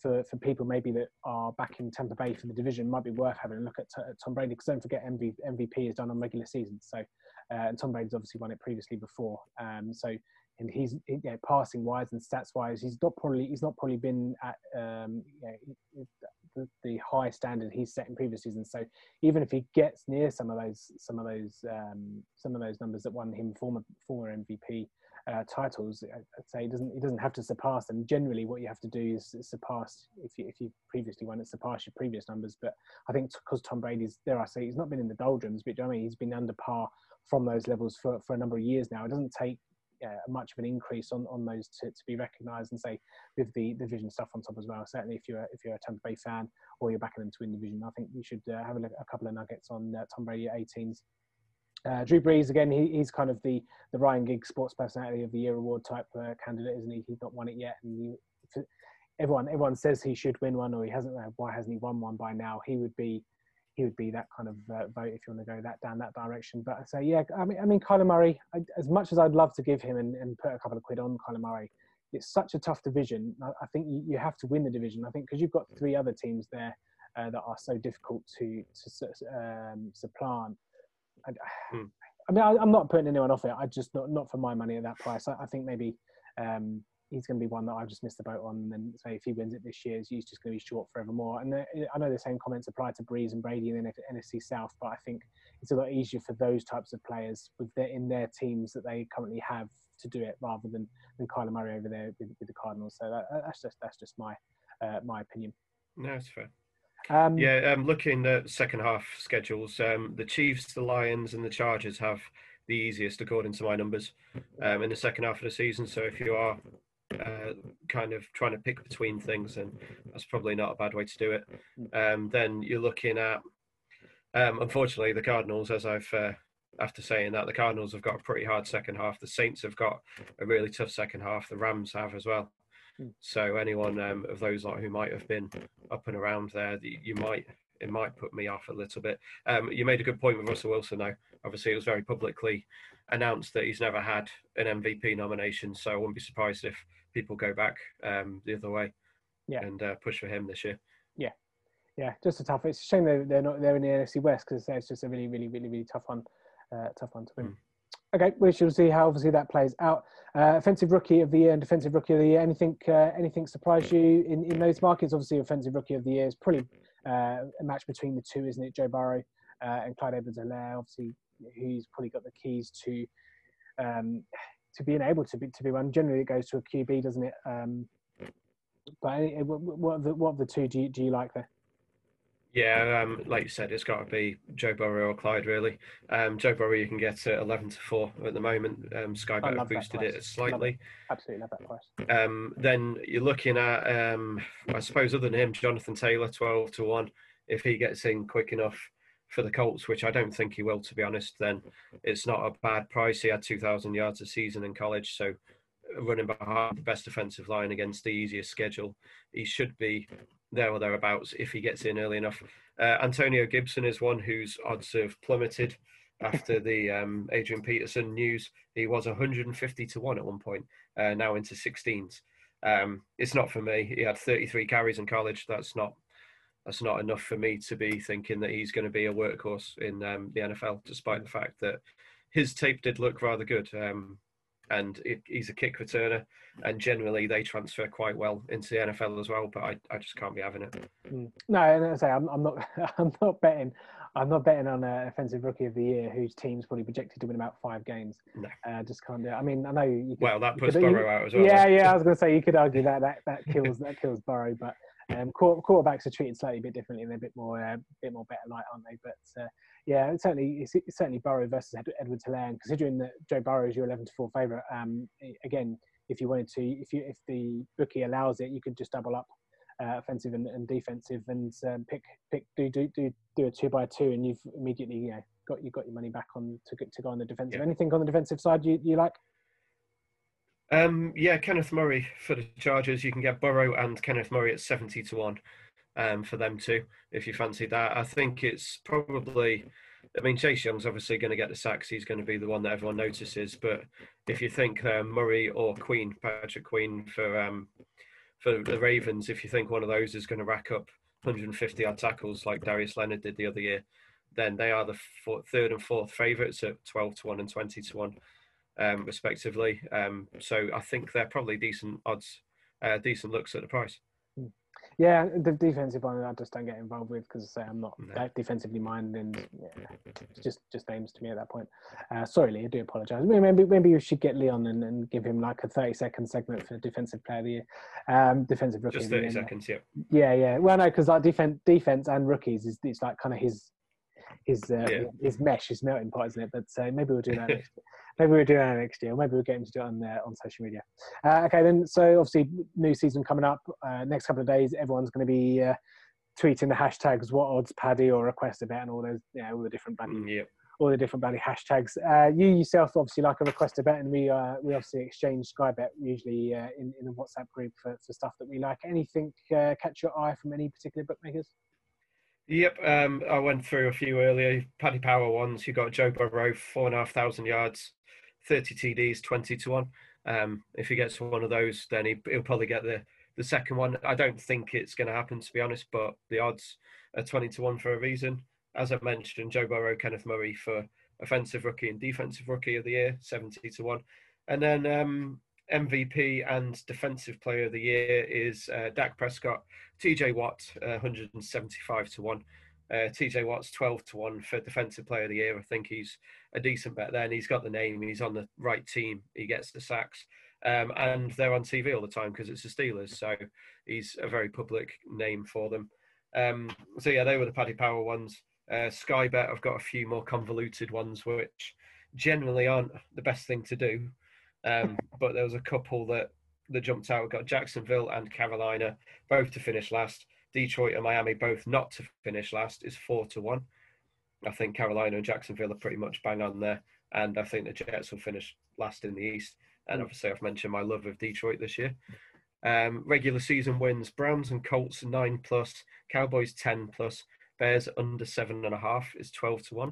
for, for people maybe that are back in Tampa Bay for the division, might be worth having a look at, t- at Tom Brady because don't forget MV, MVP is done on regular seasons. So uh, and Tom Brady's obviously won it previously before. Um, so and he's you know, passing wise and stats wise, he's not probably he's not probably been at um, you know, the, high standard he's set in previous seasons. So even if he gets near some of those some of those um, some of those numbers that won him former former MVP uh, titles, I'd say he doesn't he doesn't have to surpass them. Generally, what you have to do is surpass if you if you previously won it, surpass your previous numbers. But I think because Tom Brady's there, I say he's not been in the doldrums, but I mean he's been under par from those levels for, for a number of years now. It doesn't take uh, much of an increase on, on those to, to be recognised and say with the division stuff on top as well. Certainly, if you're if you're a Tampa Bay fan or you're backing them to win the division, I think you should uh, have a look at a couple of nuggets on uh, Tom Brady 18s. Uh, Drew Brees again, he, he's kind of the the Ryan Giggs Sports Personality of the Year award type uh, candidate, isn't he? He's not won it yet, and he, everyone everyone says he should win one, or he hasn't. Uh, why hasn't he won one by now? He would be he would be that kind of uh, vote if you want to go that down that direction. But I say, yeah, I mean, I mean, Kyler Murray. I, as much as I'd love to give him and, and put a couple of quid on Kyler Murray, it's such a tough division. I, I think you, you, have to win the division. I think because you've got three other teams there uh, that are so difficult to to um, supplant. I, hmm. I mean, I, am not putting anyone off it. I just not not for my money at that price. I, I think maybe um, he's going to be one that I've just missed the boat on. And then say if he wins it this year, he's just going to be short forevermore. And I know the same comments apply to Brees and Brady in the NFC South, but I think it's a lot easier for those types of players with their in their teams that they currently have to do it rather than than Kyler Murray over there with, with the Cardinals. So that, that's just that's just my uh, my opinion. No, it's fair. Um, yeah, um, looking at second half schedules, um, the Chiefs, the Lions, and the Chargers have the easiest according to my numbers um, in the second half of the season. So if you are uh, kind of trying to pick between things, and that's probably not a bad way to do it. Um, then you're looking at, um, unfortunately, the Cardinals, as I've uh, after saying that, the Cardinals have got a pretty hard second half. The Saints have got a really tough second half. The Rams have as well. Hmm. So anyone um, of those like who might have been up and around there, you might it might put me off a little bit. Um, you made a good point with Russell Wilson, though. Obviously, it was very publicly announced that he's never had an MVP nomination, so I wouldn't be surprised if people go back um, the other way yeah. and uh, push for him this year. Yeah, yeah, just a tough. It's a shame they're, they're not they're in the NFC West because it's just a really, really, really, really tough one, uh, tough one to win. Mm. Okay, we shall see how obviously that plays out. Uh, offensive rookie of the year and defensive rookie of the year. Anything, uh, anything surprise you in, in those markets? Obviously, offensive rookie of the year is probably uh, a match between the two, isn't it? Joe Burrow uh, and Clyde Edwards-Helaire. Obviously, who's probably got the keys to um, to being able to be to be one. Generally, it goes to a QB, doesn't it? Um, but what of the, what of the two do you, do you like there? Yeah, um, like you said, it's got to be Joe Burrow or Clyde, really. Um, Joe Burrow, you can get at 11 to 4 at the moment. Um, Sky Bet have boosted it slightly. Love Absolutely love that price. Um, then you're looking at, um, I suppose, other than him, Jonathan Taylor, 12 to 1. If he gets in quick enough, for the Colts, which I don't think he will, to be honest, then it's not a bad price. He had 2,000 yards a season in college, so running behind the best defensive line against the easiest schedule, he should be there or thereabouts if he gets in early enough. Uh, Antonio Gibson is one whose odds have plummeted after the um, Adrian Peterson news. He was 150 to 1 at one point, uh, now into 16s. Um, it's not for me. He had 33 carries in college. That's not that's not enough for me to be thinking that he's going to be a workhorse in um, the NFL, despite the fact that his tape did look rather good. Um, and it, he's a kick returner, and generally they transfer quite well into the NFL as well. But I, I just can't be having it. Hmm. No, and I say I'm, I'm not I'm not betting I'm not betting on an offensive rookie of the year whose team's probably projected to win about five games. No, uh, just can't do it. I mean, I know you. Could, well, that puts Burrow out as well. Yeah, yeah. I was going to say you could argue that that that kills that kills Burrow, but Um, quarterbacks are treated slightly a bit differently, and they're a bit more, uh, bit more better light, aren't they? But uh, yeah, it's certainly it's, it's, certainly Burrow versus Edwards Helaire. And considering that Joe Burrow is your eleven to four favourite, um, again, if you wanted to, if you if the bookie allows it, you could just double up uh, offensive and, and, defensive, and um, pick pick do do do do a two by two, and you've immediately you know got you got your money back on to to go on the defensive. Yeah. Anything on the defensive side you you like? Um, yeah, Kenneth Murray for the Chargers. You can get Burrow and Kenneth Murray at seventy to one um, for them too, if you fancy that. I think it's probably. I mean, Chase Young's obviously going to get the sacks. He's going to be the one that everyone notices. But if you think uh, Murray or Queen, Patrick Queen for um, for the Ravens, if you think one of those is going to rack up 150 odd tackles like Darius Leonard did the other year, then they are the fourth, third and fourth favourites at 12 to 1 and 20 to 1, um, respectively. Um, so I think they're probably decent odds, uh, decent looks at the price. Yeah, the defensive one I just don't get involved with because I'm not no. defensively minded, and yeah, just just aims to me at that point. Uh, sorry, Lee, I do apologise. Maybe maybe you should get Leon and, and give him like a 30 second segment for defensive player of the year, um, defensive rookie. Just 30 seconds, yeah. Yeah, yeah. Well, no, because like defense defense and rookies is it's like kind of his his uh, yeah. his mesh, his melting pot, isn't it? But uh, maybe we'll do that next. Maybe we'll do that next year. Maybe we'll get him to do it on uh, on social media. Uh, okay, then. So obviously, new season coming up. Uh, next couple of days, everyone's going to be uh, tweeting the hashtags "What odds Paddy" or "Request a bet" and all those, you know, all the different bloody, mm, yep. all the different bloody hashtags. you yourself obviously like a request a bet, and we we obviously exchange Sky Bet usually in in a WhatsApp group for, for stuff that we like. Anything catch your eye from any particular bookmakers? Yep, um, I went through a few earlier. Paddy Power ones. You got Joe Burrow, four and a half thousand yards, thirty TDs, twenty to one. Um, if he gets one of those, then he, will probably get the the second one. I don't think it's going to happen, to be honest, but the odds are twenty to one for a reason. As I mentioned, Joe Burrow, Kenneth Murray for offensive rookie and defensive rookie of the year, seventy to one, and then um, MVP and Defensive Player of the Year is uh, Dak Prescott, TJ Watt, uh, 175 to 1. Uh, TJ Watt's 12 to 1 for Defensive Player of the Year. I think he's a decent bet there, and he's got the name, he's on the right team, he gets the sacks. Um, and they're on TV all the time because it's the Steelers, so he's a very public name for them. Um, so, yeah, they were the Paddy Power ones. Uh, Sky Bet, I've got a few more convoluted ones, which generally aren't the best thing to do. Um, but there was a couple that that jumped out. We've got Jacksonville and Carolina both to finish last. Detroit and Miami both not to finish last is four to one. I think Carolina and Jacksonville are pretty much bang on there, and I think the Jets will finish last in the East. And hmm. obviously, I've mentioned my love of Detroit this year. Um, regular season wins: Browns and Colts nine plus, Cowboys ten plus, Bears under seven and a half is twelve to one.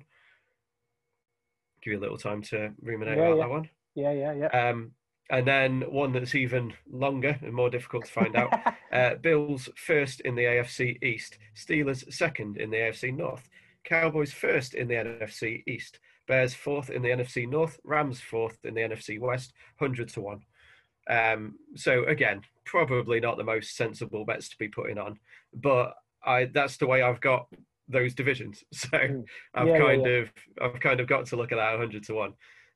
Give you a little time to ruminate yeah, about yeah. that one. Yeah, yeah, yeah. Um, and then one that's even longer and more difficult to find out. uh, Bills first in the AFC East, Steelers second in the AFC North, Cowboys first in the NFC East, Bears fourth in the NFC North, Rams fourth in the NFC West, hundred to one. Um, so again, probably not the most sensible bets to be putting on, but I that's the way I've got those divisions. So hmm. I've yeah, kind yeah, yeah. of I've kind of got to look at that hundred to one.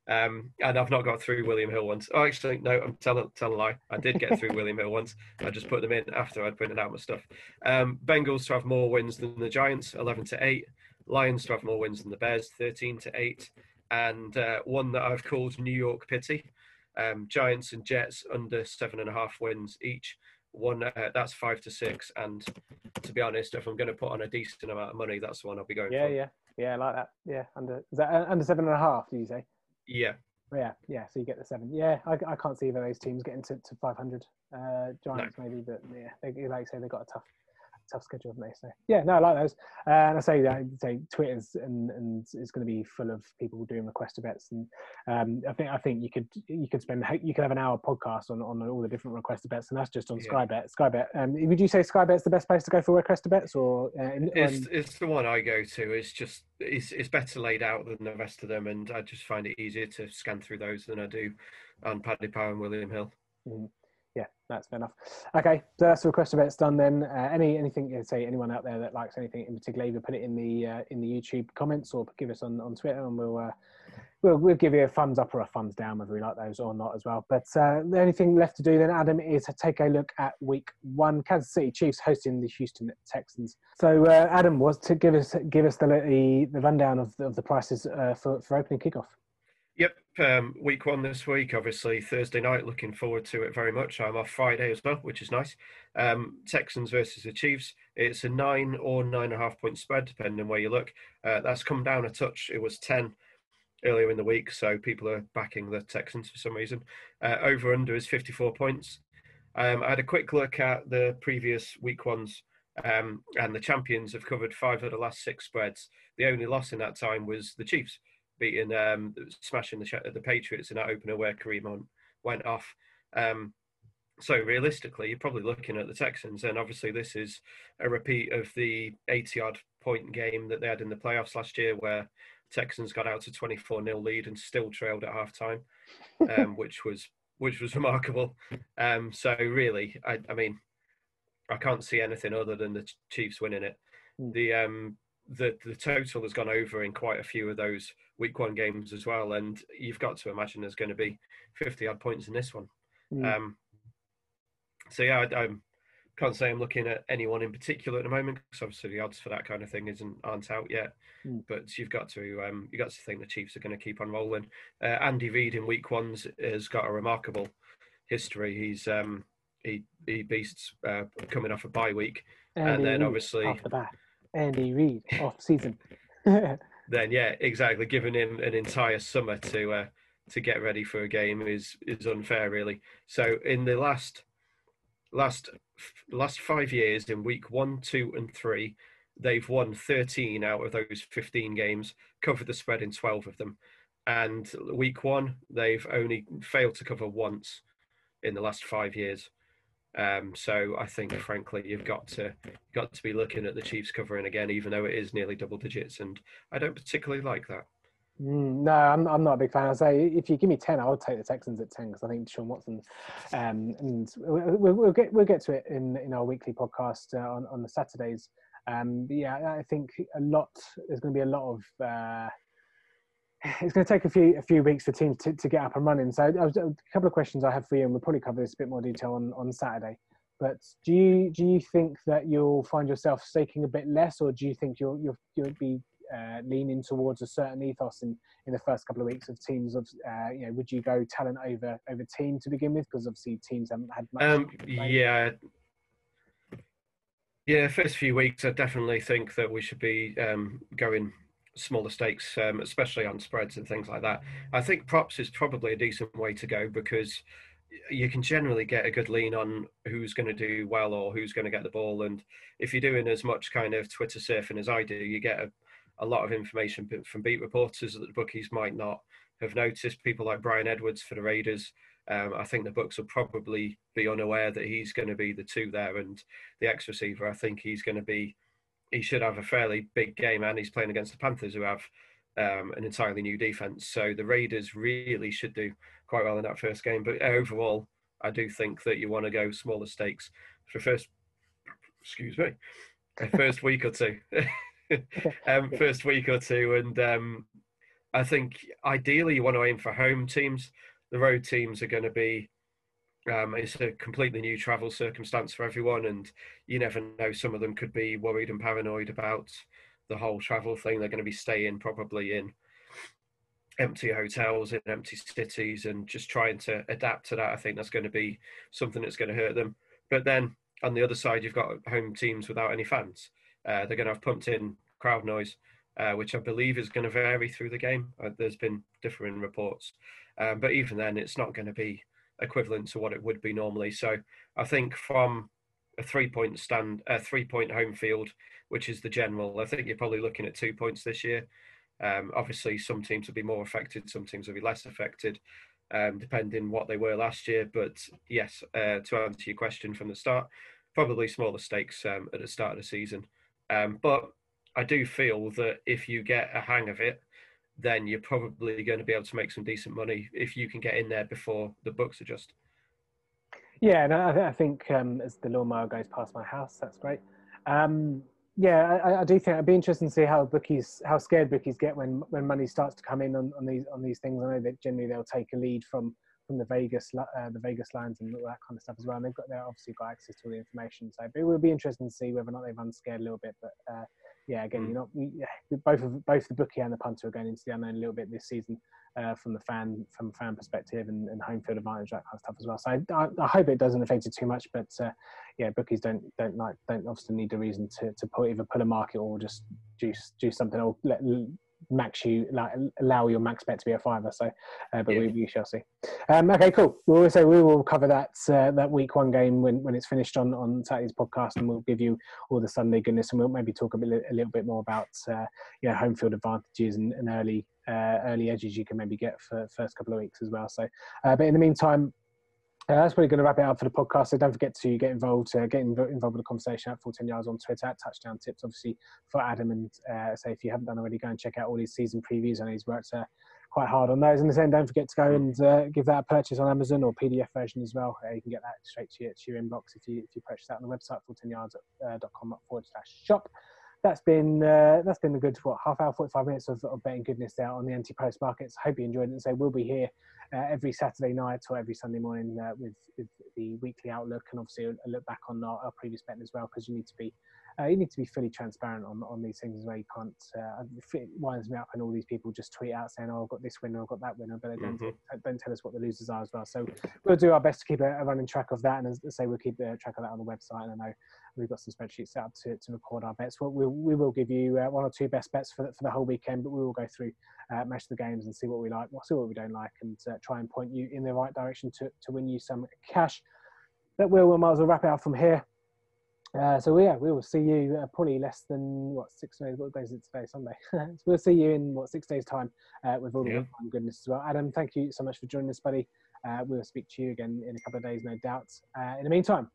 Um, and I've not got through William Hill once. Oh, actually, no, I'm telling, telling a lie. I did get through William Hill once. I just put them in after I'd printed out my stuff. Um, Bengals to have more wins than the Giants, 11 to 8. Lions to have more wins than the Bears, 13 to 8. And uh, one that I've called New York Pity. Um, Giants and Jets under seven and a half wins each. One uh, that's five to six. And to be honest, if I'm going to put on a decent amount of money, that's the one I'll be going yeah, for. Yeah, yeah, yeah, I like that. Yeah, under is that uh, under seven and a half? Do you say? Yeah. Yeah, yeah. So you get the seven. Yeah, I, I can't see those teams getting to, to 500. Uh, Giants no. maybe, but yeah, they, like I say, they've got a tough tough schedule, haven't they? So yeah, no, I like those. Uh, and I say that I say Twitter's and and is going to be full of people doing request bets, and um, I think I think you could you could spend you could have an hour podcast on on all the different request bets, and that's just on yeah. Sky Bet. Sky Bet. Um, would you say Sky Bet's the best place to go for request bets, or uh, in, it's it's the one I go to. It's just it's it's better laid out than the rest of them, and I just find it easier to scan through those than I do on Paddy Power and William Hill. Mm yeah, that's fair enough. Okay, so that's the request bets done then. Uh, any anything you say anyone out there that likes anything in particular, either put it in the uh, in the YouTube comments or give us on, on Twitter, and we'll uh, we'll, we'll give you a thumbs up or a thumbs down whether we like those or not as well. But uh, the only thing left to do then, Adam, is to take a look at week one. Kansas City Chiefs hosting the Houston Texans. So, uh, Adam, was to give us give us the the, the rundown of the, of the prices uh, for for opening kickoff. Yep, um, week one this week, obviously Thursday night. Looking forward to it very much. I'm off Friday as well, which is nice. Um, Texans versus the Chiefs. It's a nine or nine and a half point spread, depending where you look. Uh, that's come down a touch. It was ten earlier in the week, so people are backing the Texans for some reason. Uh, over under is 54 points. Um, I had a quick look at the previous week ones, um, and the champions have covered five of the last six spreads. The only loss in that time was the Chiefs beating, um, smashing the the Patriots in that opener where Kareem Hunt went off. Um, so realistically, you're probably looking at the Texans, and obviously this is a repeat of the 80 odd point game that they had in the playoffs last year, where Texans got out to 24 0 lead and still trailed at halftime, um, which was which was remarkable. Um, so really, I, I, mean, I can't see anything other than the Chiefs winning it. Hmm. The um, the the total has gone over in quite a few of those week one games as well, and you've got to imagine there's going to be 50 odd points in this one. Mm. Um, so yeah, I, I'm can't say I'm looking at anyone in particular at the moment because obviously the odds for that kind of thing isn't aren't out yet. Mm. But you've got to um, you got to think the Chiefs are going to keep on rolling. Uh, Andy Reid in week ones has got a remarkable history. He's um, he he beasts uh, coming off a bye week, Andy and then Reid obviously off the back. Andy Reid off season. then yeah, exactly. Giving him an entire summer to uh, to get ready for a game is is unfair, really. So in the last last last five years in week one, two, and three, they've won 13 out of those 15 games, covered the spread in 12 of them. And week one, they've only failed to cover once in the last five years. Um, so I think, frankly, you've got to got to be looking at the Chiefs covering again, even though it is nearly double digits, and I don't particularly like that. Mm, no, I'm, I'm not a big fan. I say if you give me ten, I would take the Texans at ten because I think Deshaun Watson, um, and we'll, we'll, get we'll get to it in in our weekly podcast uh, on on the Saturdays. Um, yeah, I think a lot. There's going to be a lot of. Uh, it's going to take a few a few weeks for teams to, to get up and running. So a couple of questions I have for you, and we'll probably cover this a bit more detail on on Saturday. But do you do you think that you'll find yourself staking a bit less, or do you think you'll you'll you'll be uh, leaning towards a certain ethos in, in the first couple of weeks of teams of uh, you know would you go talent over over team to begin with because obviously teams haven't had much um, yeah yeah first few weeks i definitely think that we should be um, going smaller stakes um, especially on spreads and things like that i think props is probably a decent way to go because you can generally get a good lean on who's going to do well or who's going to get the ball and if you're doing as much kind of twitter surfing as i do you get a a lot of information from beat reporters that the bookies might not have noticed. People like Bryan Edwards for the Raiders. Um, I think the books will probably be unaware that he's going to be the two there, and the ex receiver. I think he's going to be. He should have a fairly big game, and he's playing against the Panthers, who have um, an entirely new defense. So the Raiders really should do quite well in that first game. But overall, I do think that you want to go smaller stakes for first. Excuse me, first week or two. um, first week or two, and um, I think ideally you want to aim for home teams. The road teams are going to be um, it's a completely new travel circumstance for everyone, and you never know. Some of them could be worried and paranoid about the whole travel thing. They're going to be staying probably in empty hotels in empty cities and just trying to adapt to that. I think that's going to be something that's going to hurt them. But then on the other side, you've got home teams without any fans. Uh, they're going to have pumped in crowd noise, uh, which I believe is going to vary through the game. Uh, there's been differing reports, um, but even then, it's not going to be equivalent to what it would be normally. So I think from a three-point stand, a three-point home field, which is the general, I think you're probably looking at two points this year. Um, obviously, some teams will be more affected, some teams will be less affected, um, depending what they were last year. But yes, uh, to answer your question from the start, probably smaller stakes um, at the start of the season. Um, but I do feel that if you get a hang of it, then you're probably going to be able to make some decent money if you can get in there before the books adjust. Yeah, and I, I think um, as the lawnmower goes past my house, that's great. Um, yeah, I, I, do think it'd be interesting to see how bookies, how scared bookies get when when money starts to come in on, on these on these things. I know that generally they'll take a lead from from the Vegas uh, the Vegas lines and all that kind of stuff as well. And they've got they obviously got access to all the information. So it will be interesting to see whether or not they've unscared a little bit. But uh, yeah, again, mm. you're not both of both the bookie and the punter are going into the unknown a little bit this season uh, from the fan from fan perspective and, and, home field advantage that kind of stuff as well. So I, I, I hope it doesn't affect it too much. But uh, yeah, bookies don't don't like don't obviously need a reason to to pull, either pull a market or just do do something or let max you like allow your max bet to be a fiver. So, uh, but yeah. we, we, shall see. Um, okay, cool. We'll say we will cover that uh, that week one game when, when it's finished on on Saturday's podcast, and we'll give you all the Sunday goodness, and we'll maybe talk a, bit, a little bit more about uh, you know home field advantages and, and early uh, early edges you can maybe get for first couple of weeks as well. So, uh, but in the meantime, uh, that's probably going to wrap it up for the podcast. So don't forget to get involved, uh, get involved with the conversation at full 10 yards on Twitter at touchdown tips. Obviously for Adam and uh, say if you haven't done already, go and check out all his season previews. I know he's worked uh, quite hard on those. And the same, don't forget to go and uh, give that a purchase on Amazon or PDF version as well. Uh, you can get that straight to your, to your inbox if you if you purchase that on the website full10yards.com forward slash shop that's been uh, that's been a good what half hour, forty five minutes of, of betting goodness there on the anti post markets. Hope you enjoyed it. And so we'll be here uh, every Saturday night or every Sunday morning uh, with, with the weekly outlook and obviously a, look back on our, our previous betting as well because you need to be uh, you need to be fully transparent on, on these things as well. You can't, uh, it winds me up and all these people just tweet out saying, oh, I've got this winner, I've got that winner, but they don't, mm-hmm. don't tell us what the losers are as well. So we'll do our best to keep a, a running track of that. And as I say, we'll keep the track of that on the website. And I know we've got some spreadsheets set up to, to record our bets. We'll, we'll, we will give you uh, one or two best bets for the, for the whole weekend, but we will go through uh, match the games and see what we like, we'll see what we don't like, and uh, try and point you in the right direction to, to win you some cash. That will, we might as well wrap it up from here. Uh, so yeah, we will see you uh, probably less than what six days. What days is it today? Sunday. so we'll see you in what six days time uh, with all the yeah. goodness as well. Adam, thank you so much for joining us, buddy. Uh, we will speak to you again in a couple of days, no doubt. Uh, in the meantime,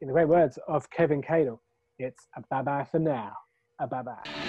in the great words of Kevin Cadle, it's a bye bye for now. A bye bye.